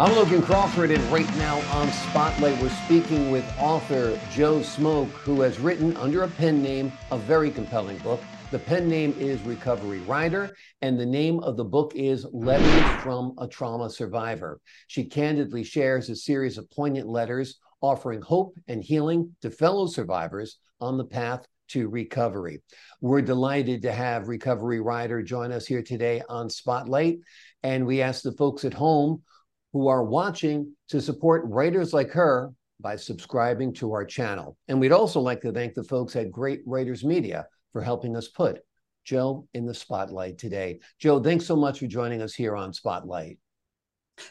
I'm Logan Crawford, and right now on Spotlight, we're speaking with author Jo Smoak, who has written under a pen name a very compelling book. The pen name is Recovery Ryder, and the name of the book is Letters from a Trauma Survivor. She candidly shares a series of poignant letters offering hope and healing to fellow survivors on the path to recovery. We're delighted to have Recovery Ryder join us here today on Spotlight. And we ask the folks at home who are watching to support writers like her by subscribing to our channel. And we'd also like to thank the folks at Great Writers Media for helping us put Jo in the spotlight today. Jo, thanks so much for joining us here on Spotlight.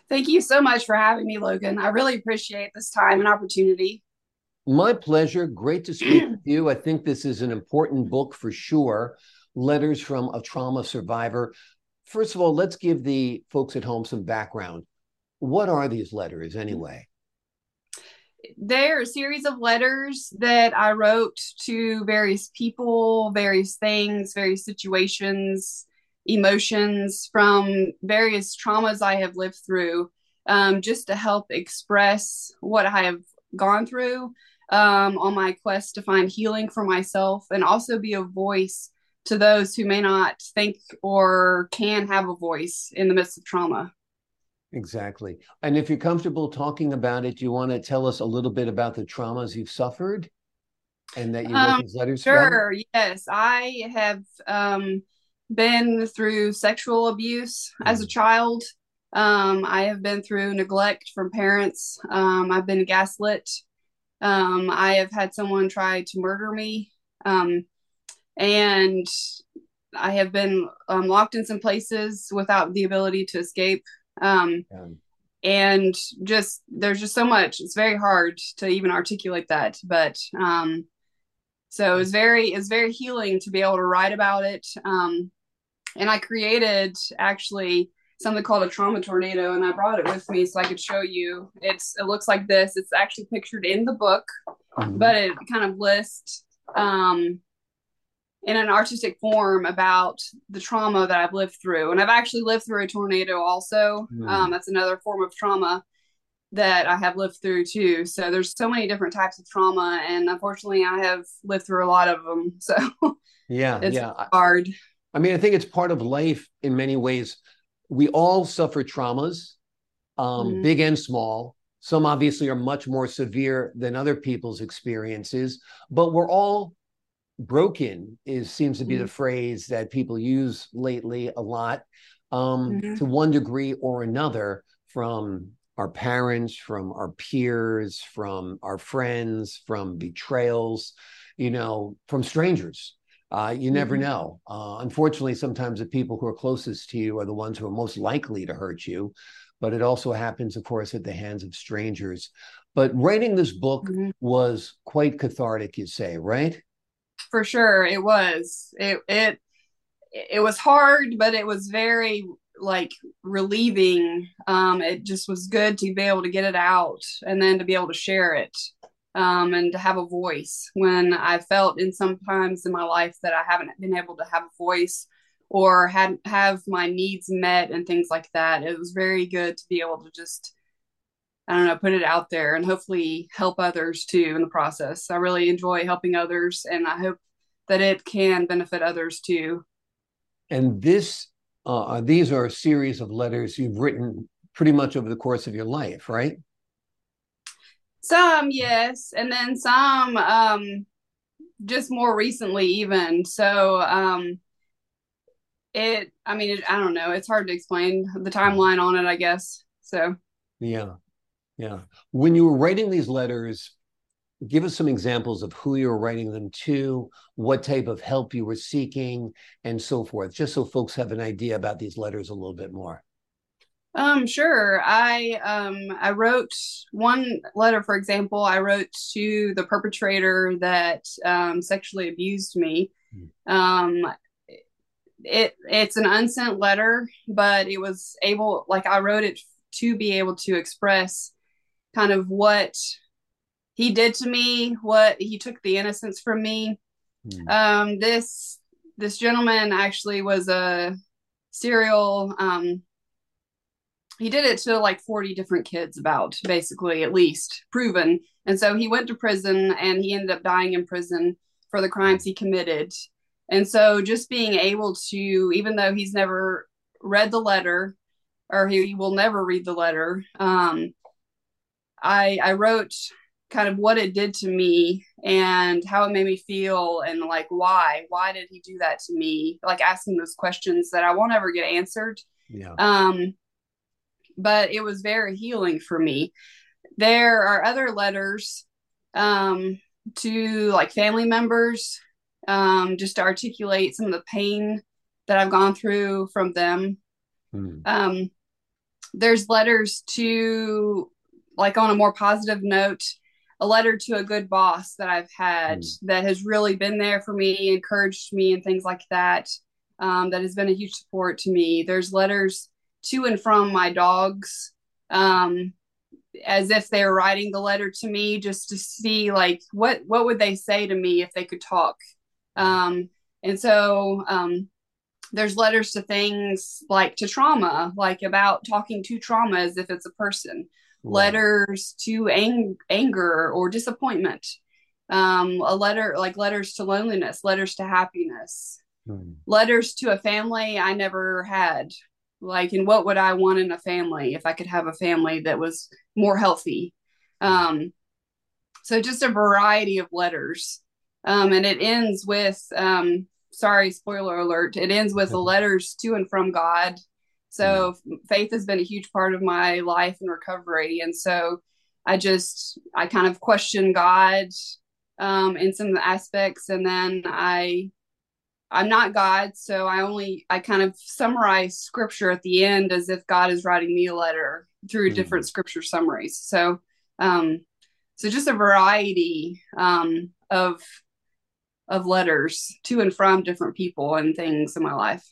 Thank you so much for having me, Logan. I really appreciate this time and opportunity. My pleasure. Great to speak with you. I think this is an important book for sure. Letters from a Trauma Survivor. First of all, let's give the folks at home some background. What are these letters anyway? They're a series of letters that I wrote to various people, various things, various situations, emotions from various traumas I have lived through, um, just to help express what I have gone through um, on my quest to find healing for myself and also be a voice to those who may not think or can have a voice in the midst of trauma. Exactly. And if you're comfortable talking about it, do you want to tell us a little bit about the traumas you've suffered and that you wrote um, these letters Sure. From? Yes. I have um, been through sexual abuse mm. as a mm. child. Um, I have been through neglect from parents. Um, I've been gaslit. Um, I have had someone try to murder me. Um, and I have been locked in some places without the ability to escape. Um. And just there's just so much. It's very hard to even articulate that, but um, so it's very it's very healing to be able to write about it. Um, and I created actually something called a trauma tornado, and I brought it with me so I could show you. It's it looks like this. It's actually pictured in the book, mm-hmm. but it kind of lists um, in an artistic form about the trauma that I've lived through. And I've actually lived through a tornado also. Mm. Um, that's another form of trauma that I have lived through too. So there's so many different types of trauma. And unfortunately, I have lived through a lot of them. So yeah, it's yeah. hard. I mean, I think it's part of life in many ways. We all suffer traumas, um, mm big and small. Some obviously are much more severe than other people's experiences, but we're all broken is seems to be mm-hmm. the phrase that people use lately a lot um, mm-hmm. to one degree or another from our parents from our peers from our friends from betrayals you know from strangers uh, you never mm-hmm. know uh, unfortunately sometimes the people who are closest to you are the ones who are most likely to hurt you but it also happens of course at the hands of strangers but writing this book mm-hmm. was quite cathartic you say right for sure it was. It it it was hard but it was very like relieving. Um it just was good to be able to get it out and then to be able to share it um and to have a voice when i felt in sometimes in my life that i haven't been able to have a voice or had have my needs met and things like that. It was very good to be able to just I don't know, put it out there and hopefully help others too in the process. I really enjoy helping others and I hope that it can benefit others too. And this, uh, these are a series of letters you've written pretty much over the course of your life, right? Some, yes, and then some um, just more recently, even. So, um, it, I mean, it, I don't know. It's hard to explain the timeline on it, I guess. So, yeah. Yeah. When you were writing these letters, give us some examples of who you were writing them to, what type of help you were seeking, and so forth, just so folks have an idea about these letters a little bit more. Um, sure. I um I wrote one letter, for example, I wrote to the perpetrator that um, sexually abused me. Hmm. Um, it it's an unsent letter, but it was able, like I wrote it to be able to express kind of what he did to me, what he took the innocence from me. Mm. Um, this this gentleman actually was a serial um, he did it to like 40 different kids about basically at least proven and so he went to prison and he ended up dying in prison for the crimes he committed and so just being able to even though he's never read the letter or he will never read the letter um, i i wrote kind of what it did to me and how it made me feel and like why why did he do that to me like asking those questions that i won't ever get answered yeah um but it was very healing for me. There are other letters um, to like family members um, just to articulate some of the pain that I've gone through from them. Mm. Um, there's letters to, like, on a more positive note, a letter to a good boss that I've had mm. that has really been there for me, encouraged me, and things like that. Um, that has been a huge support to me. There's letters to and from my dogs um, as if they're writing the letter to me just to see like what what would they say to me if they could talk um, and so um, there's letters to things like to trauma like about talking to trauma as if it's a person. Letters to ang- anger or disappointment. Um, a letter like letters to loneliness letters to happiness hmm. letters to a family i never had. Like and what would i want in a family if i could have a family that was more healthy? Um so just a variety of letters. Um and it ends with um sorry spoiler alert it ends with the letters to and from god so faith has been a huge part of my life and recovery and so i just i kind of question god um in some of the aspects and then i I'm not God, so I only I kind of summarize scripture at the end as if God is writing me a letter through mm-hmm. different scripture summaries. So um so just a variety um of of letters to and from different people and things in my life.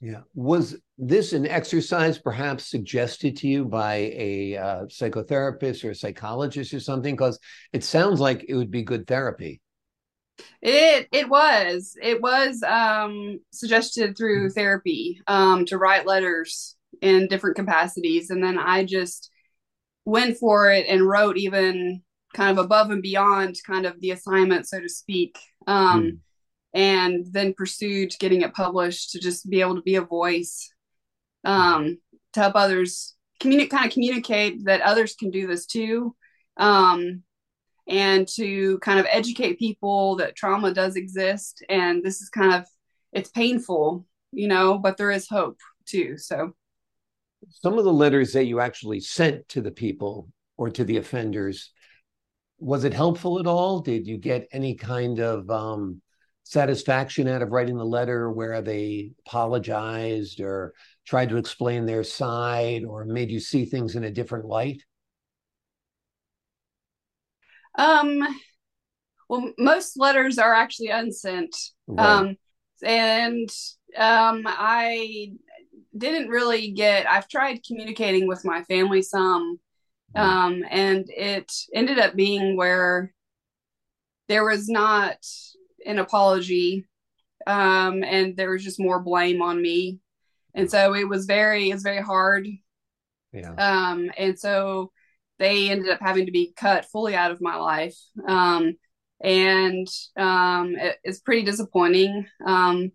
Yeah. Was this an exercise perhaps suggested to you by a uh, psychotherapist or a psychologist or something? Because it sounds like it would be good therapy. It it was it was um, suggested through mm-hmm. therapy um, to write letters in different capacities, and then I just went for it and wrote even kind of above and beyond kind of the assignment, so to speak, um, mm. And then pursued getting it published to just be able to be a voice um, to help others communicate, kind of communicate that others can do this too. Um, and to kind of educate people that trauma does exist and this is kind of it's painful you know but there is hope too so some of the letters that you actually sent to the people or to the offenders was it helpful at all did you get any kind of um, satisfaction out of writing the letter where they apologized or tried to explain their side or made you see things in a different light um, well, most letters are actually unsent. Right. Um, and um, I didn't really get, I've tried communicating with my family some, mm-hmm. um, and it ended up being where there was not an apology, um, and there was just more blame on me. And so it was very, it's very hard. Yeah. Um, and so they ended up having to be cut fully out of my life. Um, and um, it, it's pretty disappointing. Um,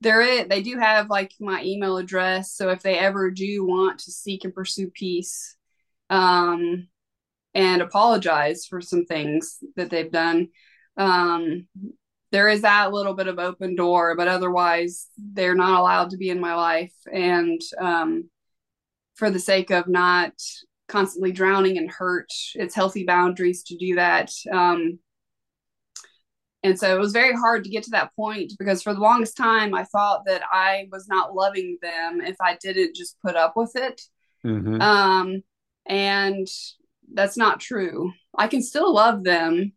there they do have like my email address, so if they ever do want to seek and pursue peace, um, and apologize for some things that they've done, um, there is that little bit of open door, but otherwise they're not allowed to be in my life, and um, for the sake of not constantly drowning in hurt. It's healthy boundaries to do that. Um, and so it was very hard to get to that point because for the longest time, I thought that I was not loving them if I didn't just put up with it. Mm-hmm. Um, and that's not true. I can still love them,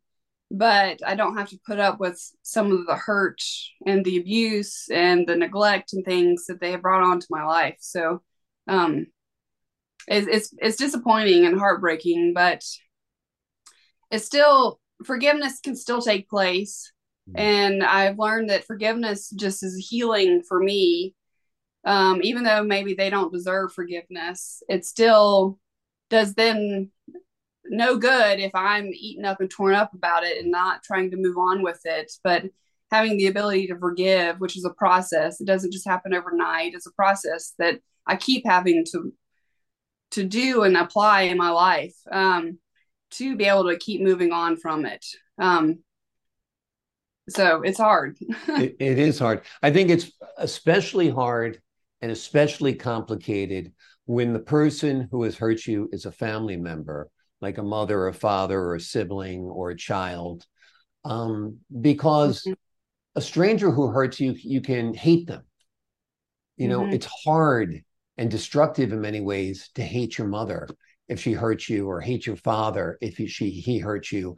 but I don't have to put up with some of the hurt and the abuse and the neglect and things that they have brought onto my life. So, um, it's, it's it's disappointing and heartbreaking, but it's still forgiveness can still take place. Mm-hmm. And I've learned that forgiveness just is healing for me. um, even though maybe they don't deserve forgiveness, it still does them no good if I'm eaten up and torn up about it and not trying to move on with it. But having the ability to forgive, which is a process, it doesn't just happen overnight. It's a process that I keep having to to do and apply in my life um, to be able to keep moving on from it. Um, so it's hard. it, it is hard. I think it's especially hard and especially complicated when the person who has hurt you is a family member, like a mother or a father or a sibling or a child. Um, because mm-hmm. a stranger who hurts you, you can hate them. You know, mm-hmm. it's hard and destructive in many ways to hate your mother if she hurts you or hate your father if he, she he hurts you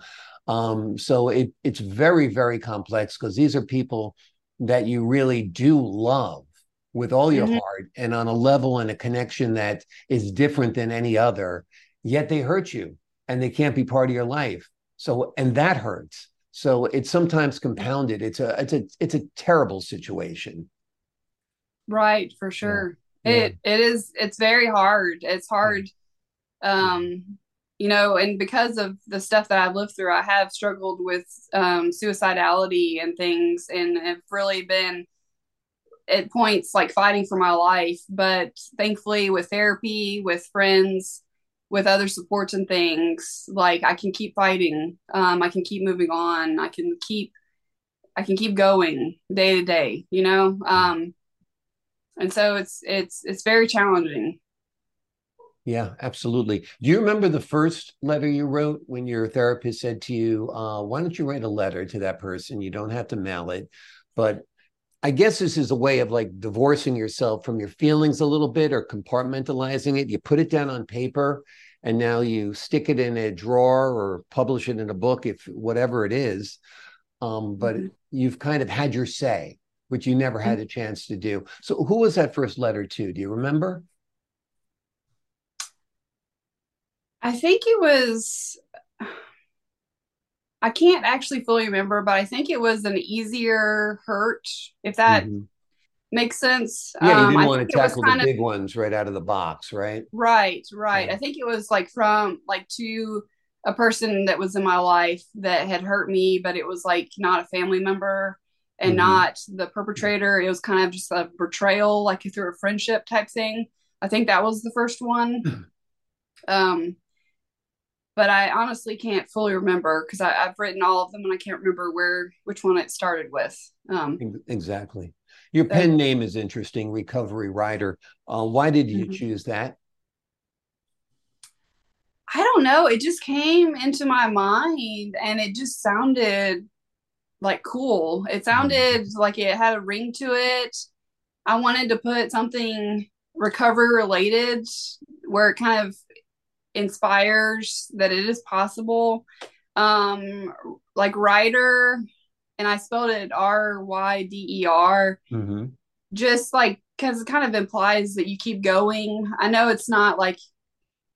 um, so it, it's very very complex because these are people that you really do love with all your mm-hmm. heart and on a level and a connection that is different than any other yet they hurt you and they can't be part of your life. So and that hurts. So it's sometimes compounded. It's a it's a it's a terrible situation. Right for sure. Yeah. it it is it's very hard. It's hard um you know and because of the stuff that i've lived through i have struggled with um suicidality and things and have really been at points like fighting for my life. But thankfully with therapy with friends with other supports and things like i can keep fighting um, i can keep moving on i can keep i can keep going day to day you know? Um, and so it's it's it's very challenging. Yeah absolutely. Do you remember the first letter you wrote when your therapist said to you uh, why don't you write a letter to that person? You don't have to mail it but I guess this is a way of like divorcing yourself from your feelings a little bit or compartmentalizing it. You put it down on paper and now you stick it in a drawer or publish it in a book, if whatever it is. Um, but mm-hmm. you've kind of had your say, which you never had mm-hmm. a chance to do. So, who was that first letter to? Do you remember? I think it was I can't actually fully remember, but I think it was an easier hurt, if that mm-hmm. makes sense. Yeah, you didn't um, want to tackle the big of, ones right out of the box, right? Right, right. Yeah. I think it was like from like to a person that was in my life that had hurt me, but it was like not a family member and mm-hmm. not the perpetrator. It was kind of just a betrayal, like through a friendship type thing. I think that was the first one. um, but I honestly can't fully remember because I've written all of them and I can't remember where which one it started with. Um, exactly. Your pen name is interesting, Recovery Ryder. Uh, why did you mm-hmm. choose that? I don't know. It just came into my mind and it just sounded like cool. It sounded mm-hmm. like it had a ring to it. I wanted to put something recovery related where it kind of inspires that it is possible. Um, like Ryder, and I spelled it R Y D E R. Mm-hmm. Just like because it kind of implies that you keep going. I know it's not like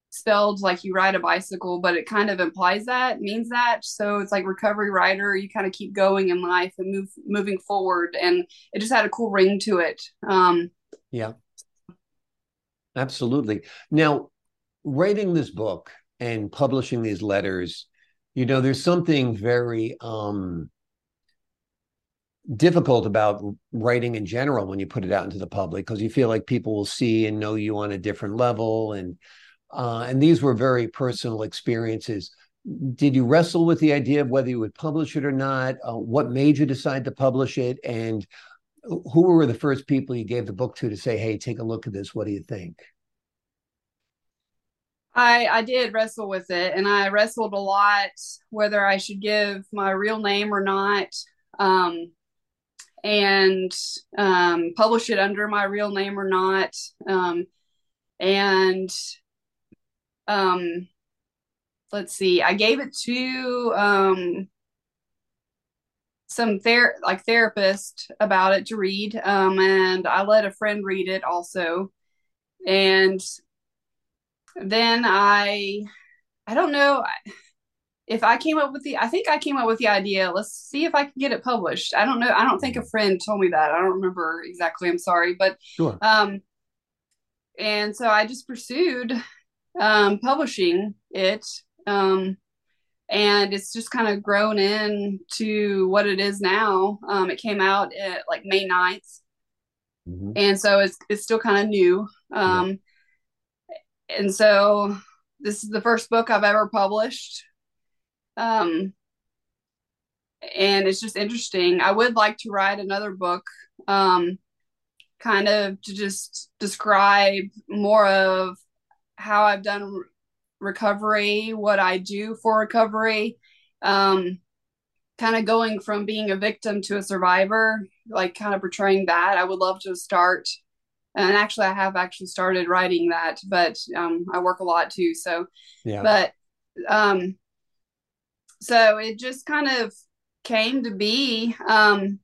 spelled like you ride a bicycle, but it kind of implies that, means that. So it's like recovery rider. You kind of keep going in life and move moving forward, and it just had a cool ring to it. Um, yeah, absolutely. Now, writing this book and publishing these letters, you know, there's something very um, difficult about writing in general when you put it out into the public because you feel like people will see and know you on a different level. And uh, and these were very personal experiences. Did you wrestle with the idea of whether you would publish it or not? Uh, what made you decide to publish it? And who were the first people you gave the book to to say hey take a look at this. What do you think I I did wrestle with it, and I wrestled a lot whether I should give my real name or not, um, and um, publish it under my real name or not, um, and um, let's see, I gave it to um, some ther- like therapist about it to read, um, and I let a friend read it also, and then I I don't know if I came up with the, I think I came up with the idea. Let's see if I can get it published. I don't know. I don't think a friend told me that. I don't remember exactly. I'm sorry, but sure. Um, and so I just pursued um, publishing it. Um, and it's just kind of grown into what it is now. Um, it came out at like May 9th. Mm-hmm. And so it's it's still kind of new. Um. And so this is the first book I've ever published. Um, and it's just interesting. I would like to write another book, um, kind of to just describe more of how I've done recovery, what I do for recovery, um, kind of going from being a victim to a survivor, like kind of portraying that. I would love to start. And actually, I have actually started writing that, but um, I work a lot too. So, yeah. But um, so it just kind of came to be. Um,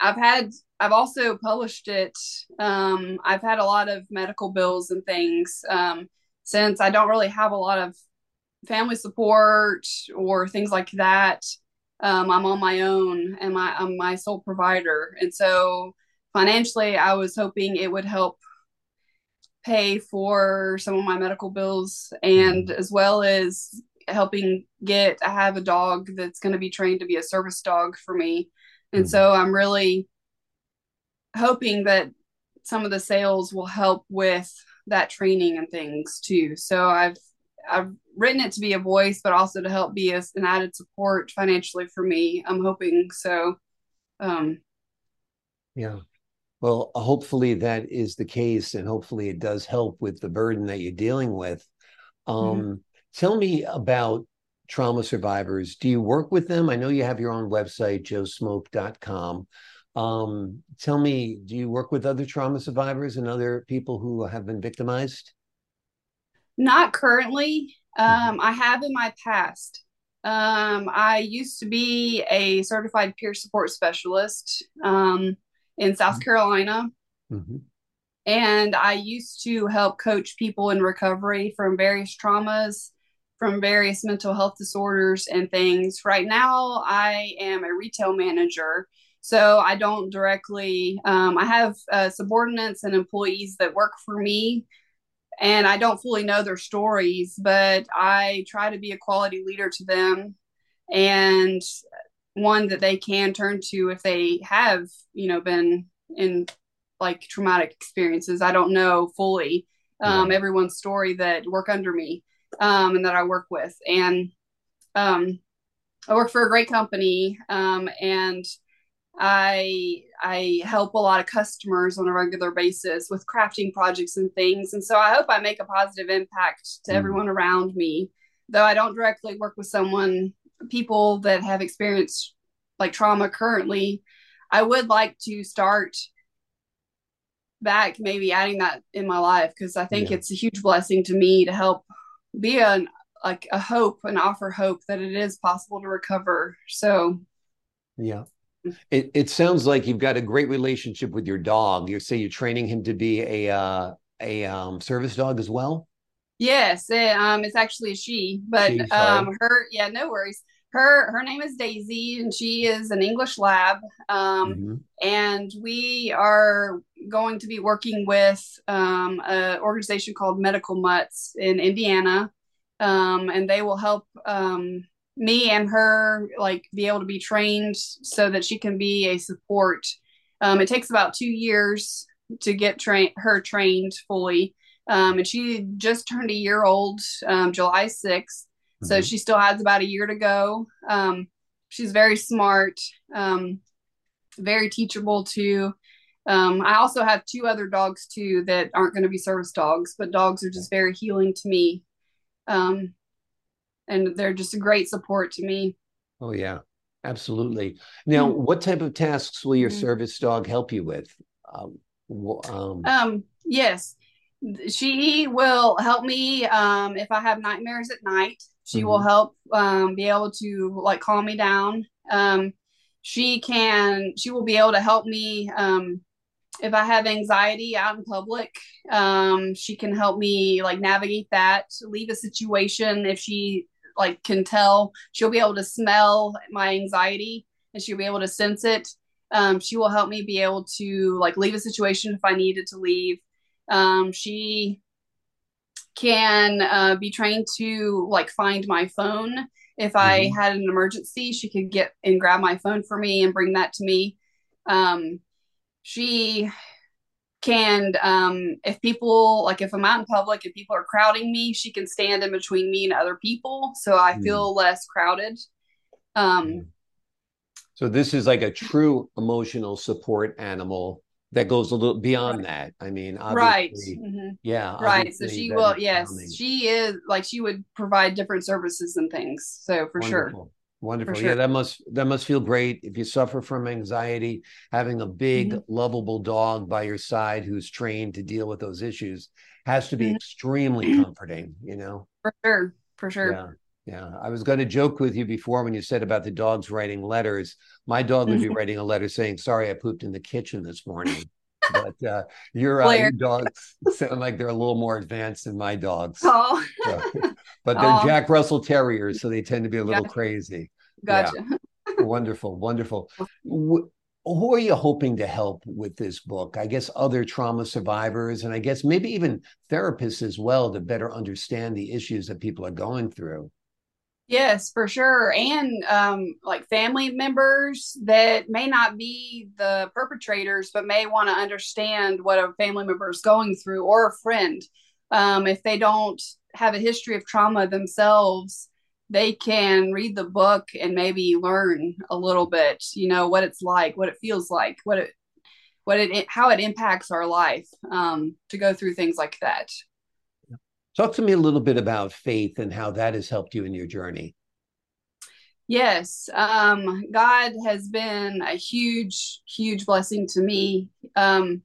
I've had I've also published it. Um, I've had a lot of medical bills and things. Um, since I don't really have a lot of family support or things like that. Um, I'm on my own and my I'm my sole provider, and so financially, I was hoping it would help pay for some of my medical bills and mm-hmm. as well as helping get I have a dog that's going to be trained to be a service dog for me. And mm-hmm. so I'm really hoping that some of the sales will help with that training and things too. So I've I've written it to be a voice, but also to help be a, an added support financially for me. I'm hoping so. Um, yeah. Well, hopefully that is the case, and hopefully it does help with the burden that you're dealing with. Um, mm-hmm. Tell me about trauma survivors. Do you work with them? I know you have your own website, josmoak.com. Um, tell me, do you work with other trauma survivors and other people who have been victimized? Not currently. Um, mm-hmm. I have in my past. Um, I used to be a certified peer support specialist um, in South mm-hmm. Carolina. Mm-hmm. And I used to help coach people in recovery from various traumas, from various mental health disorders, and things. Right now, I am a retail manager so I don't directly, um, I have uh, subordinates and employees that work for me, and I don't fully know their stories, but I try to be a quality leader to them and one that they can turn to if they have, you know, been in like traumatic experiences. I don't know fully um, everyone's story that work under me um, and that I work with. And um, I work for a great company um, and I I help a lot of customers on a regular basis with crafting projects and things. And so I hope I make a positive impact to mm. everyone around me. Though I don't directly work with someone, people that have experienced like trauma currently, I would like to start back maybe adding that in my life because I think yeah. it's a huge blessing to me to help be an like a hope and offer hope that it is possible to recover. So yeah it, it sounds like you've got a great relationship with your dog. You say you're training him to be a uh, a um, service dog as well. Yes, it, um, it's actually a she, but she, um, her yeah, no worries. Her her name is Daisy, and she is an English lab. Um, mm-hmm. and we are going to be working with um, an organization called Medical Mutts in Indiana, um, and they will help um, me and her like be able to be trained so that she can be a support. Um, it takes about two years to get trained her trained fully. Um, and she just turned a year old um, July 6th. Mm-hmm. So she still has about a year to go. Um, she's very smart, um, very teachable too. Um, I also have two other dogs too that aren't going to be service dogs, but dogs are just very healing to me. Um, and they're just a great support to me. Oh yeah, absolutely. Now, mm-hmm. what type of tasks will your mm-hmm. service dog help you with? Um, um, um, yes, she will help me um, if I have nightmares at night. She mm-hmm. will help um, be able to like calm me down. Um, she can. She will be able to help me um, if I have anxiety out in public. Um, she can help me like navigate that, leave a situation if she like can tell. She'll be able to smell my anxiety and she'll be able to sense it. Um, she will help me be able to like leave a situation if I needed to leave. Um, she can uh, be trained to like find my phone if I mm-hmm. had an emergency. She could get and grab my phone for me and bring that to me. Um, she can um if people like if i'm out in public and people are crowding me she can stand in between me and other people so i mm. feel less crowded um mm. so this is like a true emotional support animal that goes a little beyond that i mean right mm-hmm. yeah right so she will yes she is like she would provide different services and things so for Wonderful. sure Wonderful. Sure. Yeah, that must that must feel great if you suffer from anxiety, having a big mm-hmm. lovable dog by your side who's trained to deal with those issues has to be mm-hmm. extremely comforting, you know. For sure. For sure. Yeah. I was going to joke with you before when you said about the dogs writing letters. My dog would be writing a letter saying, "Sorry, I pooped in the kitchen this morning." but uh, your, uh, your dogs sound like they're a little more advanced than my dogs. Oh. So, but they're oh. Jack Russell Terriers, so they tend to be a little gotcha. crazy. Gotcha. Yeah. wonderful, wonderful. Who are you hoping to help with this book? I guess other trauma survivors, and I guess maybe even therapists as well to better understand the issues that people are going through. Yes, for sure. And um, like family members that may not be the perpetrators, but may want to understand what a family member is going through or a friend. Um, if they don't have a history of trauma themselves, they can read the book and maybe learn a little bit, you know, what it's like, what it feels like, what it, what it, how it impacts our life um, to go through things like that. Talk to me a little bit about faith and how that has helped you in your journey. Yes, um, God has been a huge, huge blessing to me. Um,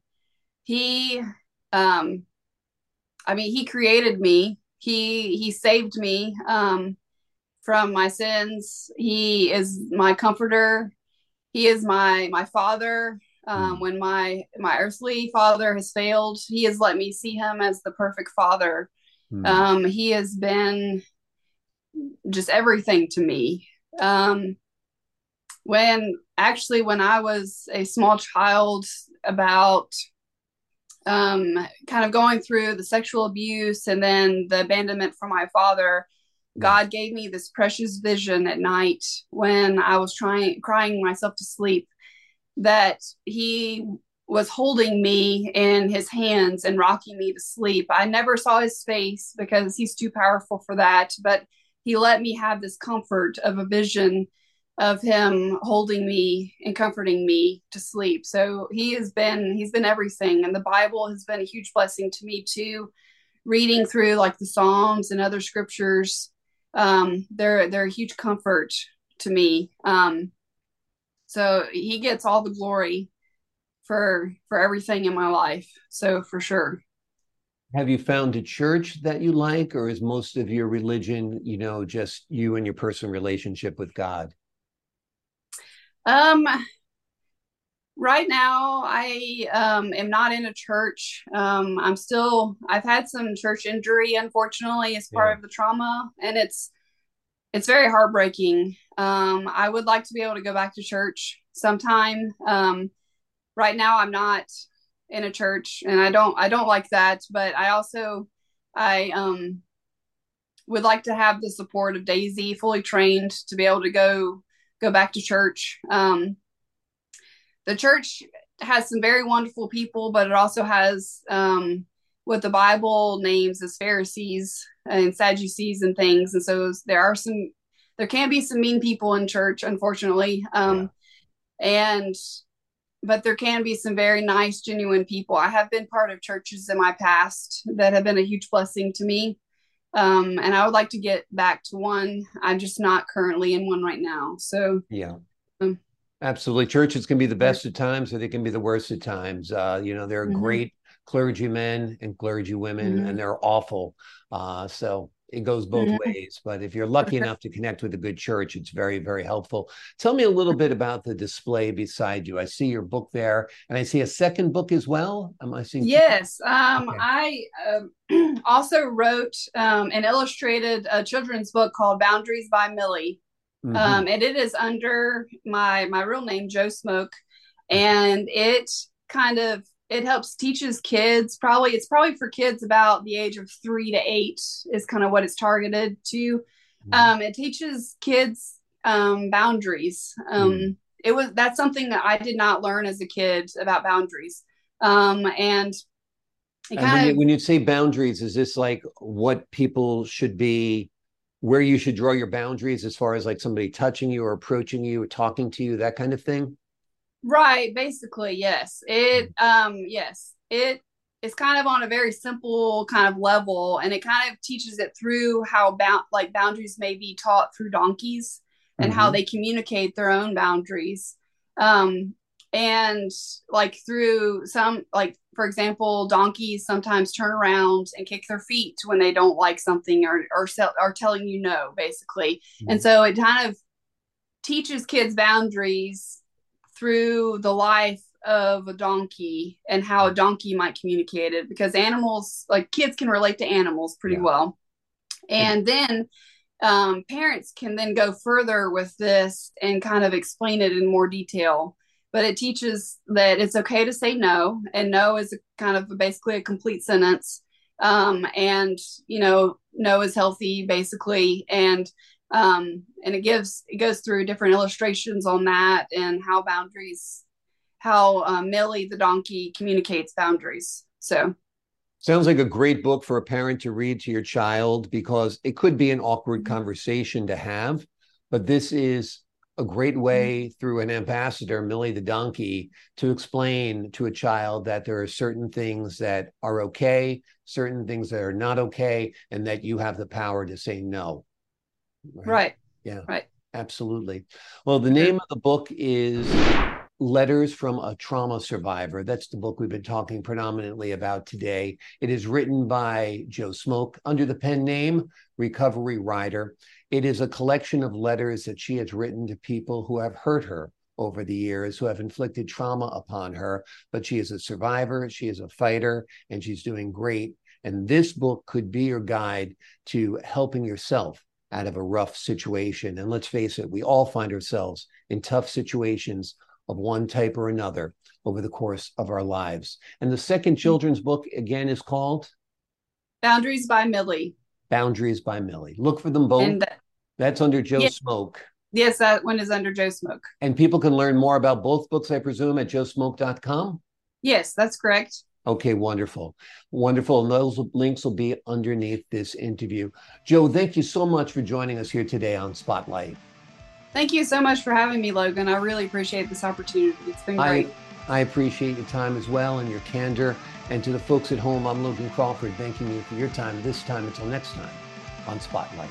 he, um, I mean, He created me. He He saved me um, from my sins. He is my comforter. He is my my Father. Um, mm. When my my earthly father has failed, He has let me see Him as the perfect Father Mm. Um, he has been just everything to me. Um, when actually, when I was a small child, about um, kind of going through the sexual abuse and then the abandonment from my father, hmm. God gave me this precious vision at night when I was trying crying myself to sleep that he was holding me in his hands and rocking me to sleep. I never saw his face because he's too powerful for that, but he let me have this comfort of a vision of him holding me and comforting me to sleep. So he has been he's been everything and the Bible has been a huge blessing to me too. Reading through like the Psalms and other scriptures um they're they're a huge comfort to me. Um so he gets all the glory for for everything in my life. So for sure. Have you found a church that you like, or is most of your religion, you know, just you and your personal relationship with God? Um, right now I um, am not in a church. Um, I'm still. I've had some church injury, unfortunately, as part yeah. of the trauma, and it's it's very heartbreaking. Um, I would like to be able to go back to church sometime. Right now I'm not in a church and I don't I don't like that, but I also I um would like to have the support of Daisy fully trained to be able to go go back to church. Um the church has some very wonderful people, but it also has um what the Bible names as Pharisees and Sadducees and things. And so there are some there can be some mean people in church, unfortunately. Um yeah. and but there can be some very nice, genuine people. I have been part of churches in my past that have been a huge blessing to me. Um, and I would like to get back to one. I'm just not currently in one right now. So, yeah. Um, Absolutely. Churches can be the best of times or they can be the worst of times. Uh, you know, there are mm-hmm. great clergymen and clergy women, mm-hmm. and they're awful. Uh, so it goes both Mhm. ways. But if you're lucky enough to connect with a good church, it's very, very helpful. Tell me a little bit about the display beside you. I see your book there, and I see a second book as well. Am I seeing? Yes, um, Okay. I um, also wrote um, and illustrated a children's book called Boundaries by Millie, Mhm. um, and it is under my my real name, Jo Smoak, and it kind of it helps teaches kids. Probably it's probably for kids about the age of three to eight is kind of what it's targeted to. Um, it teaches kids um, boundaries. Um, Mm. It was that's something that I did not learn as a kid about boundaries, um, and it And when you, when you say boundaries, is this like what people should be, where you should draw your boundaries as far as like somebody touching you or approaching you or talking to you, that kind of thing? Right, basically, yes. It um, yes, It it is kind of on a very simple kind of level, and it kind of teaches it through how bound like boundaries may be taught through donkeys and how Mhm. they communicate their own boundaries. Um, and like through some like for example donkeys sometimes turn around and kick their feet when they don't like something or or sell, are telling you no basically and so it kind of teaches kids boundaries through the life of a donkey and how a donkey might communicate it because animals like kids can relate to animals pretty Yeah. well. And then um, parents can then go further with this and kind of explain it in more detail. But it teaches that it's okay to say no and no is a kind of basically a complete sentence. Um, and you know no is healthy basically. And um, and it gives it goes through different illustrations on that and how boundaries how uh, millie the donkey communicates boundaries so Sounds like a great book for a parent to read to your child because it could be an awkward Mm-hmm. conversation to have, but this is a great way through an ambassador, Millie the donkey, to explain to a child that there are certain things that are okay, certain things that are not okay, and that you have the power to say no. Right Yeah. Right. Absolutely. Well, the name of the book is Letters from a Trauma Survivor. That's the book we've been talking predominantly about today. It is written by Jo Smoak under the pen name Recovery Ryder. It is a collection of letters that she has written to people who have hurt her over the years, who have inflicted trauma upon her. But she is a survivor, she is a fighter, and she's doing great. And this book could be your guide to helping yourself out of a rough situation. And let's face it, we all find ourselves in tough situations of one type or another over the course of our lives. And the second mm-hmm. children's book, again, is called boundaries by millie Boundaries by Millie. Look for them both. and That's under Jo. Smoak. yes that one is under jo smoak And people can learn more about both books, I presume, at josmoak.com. yes that's correct Okay, wonderful. Wonderful. And those links will be underneath this interview. Jo, thank you so much for joining us here today on Spotlight. Thank you so much for having me, Logan. I really appreciate this opportunity. It's been I, great. I appreciate your time as well and your candor. And to the folks at home, I'm Logan Crawford, thanking you for your time this time until next time on Spotlight.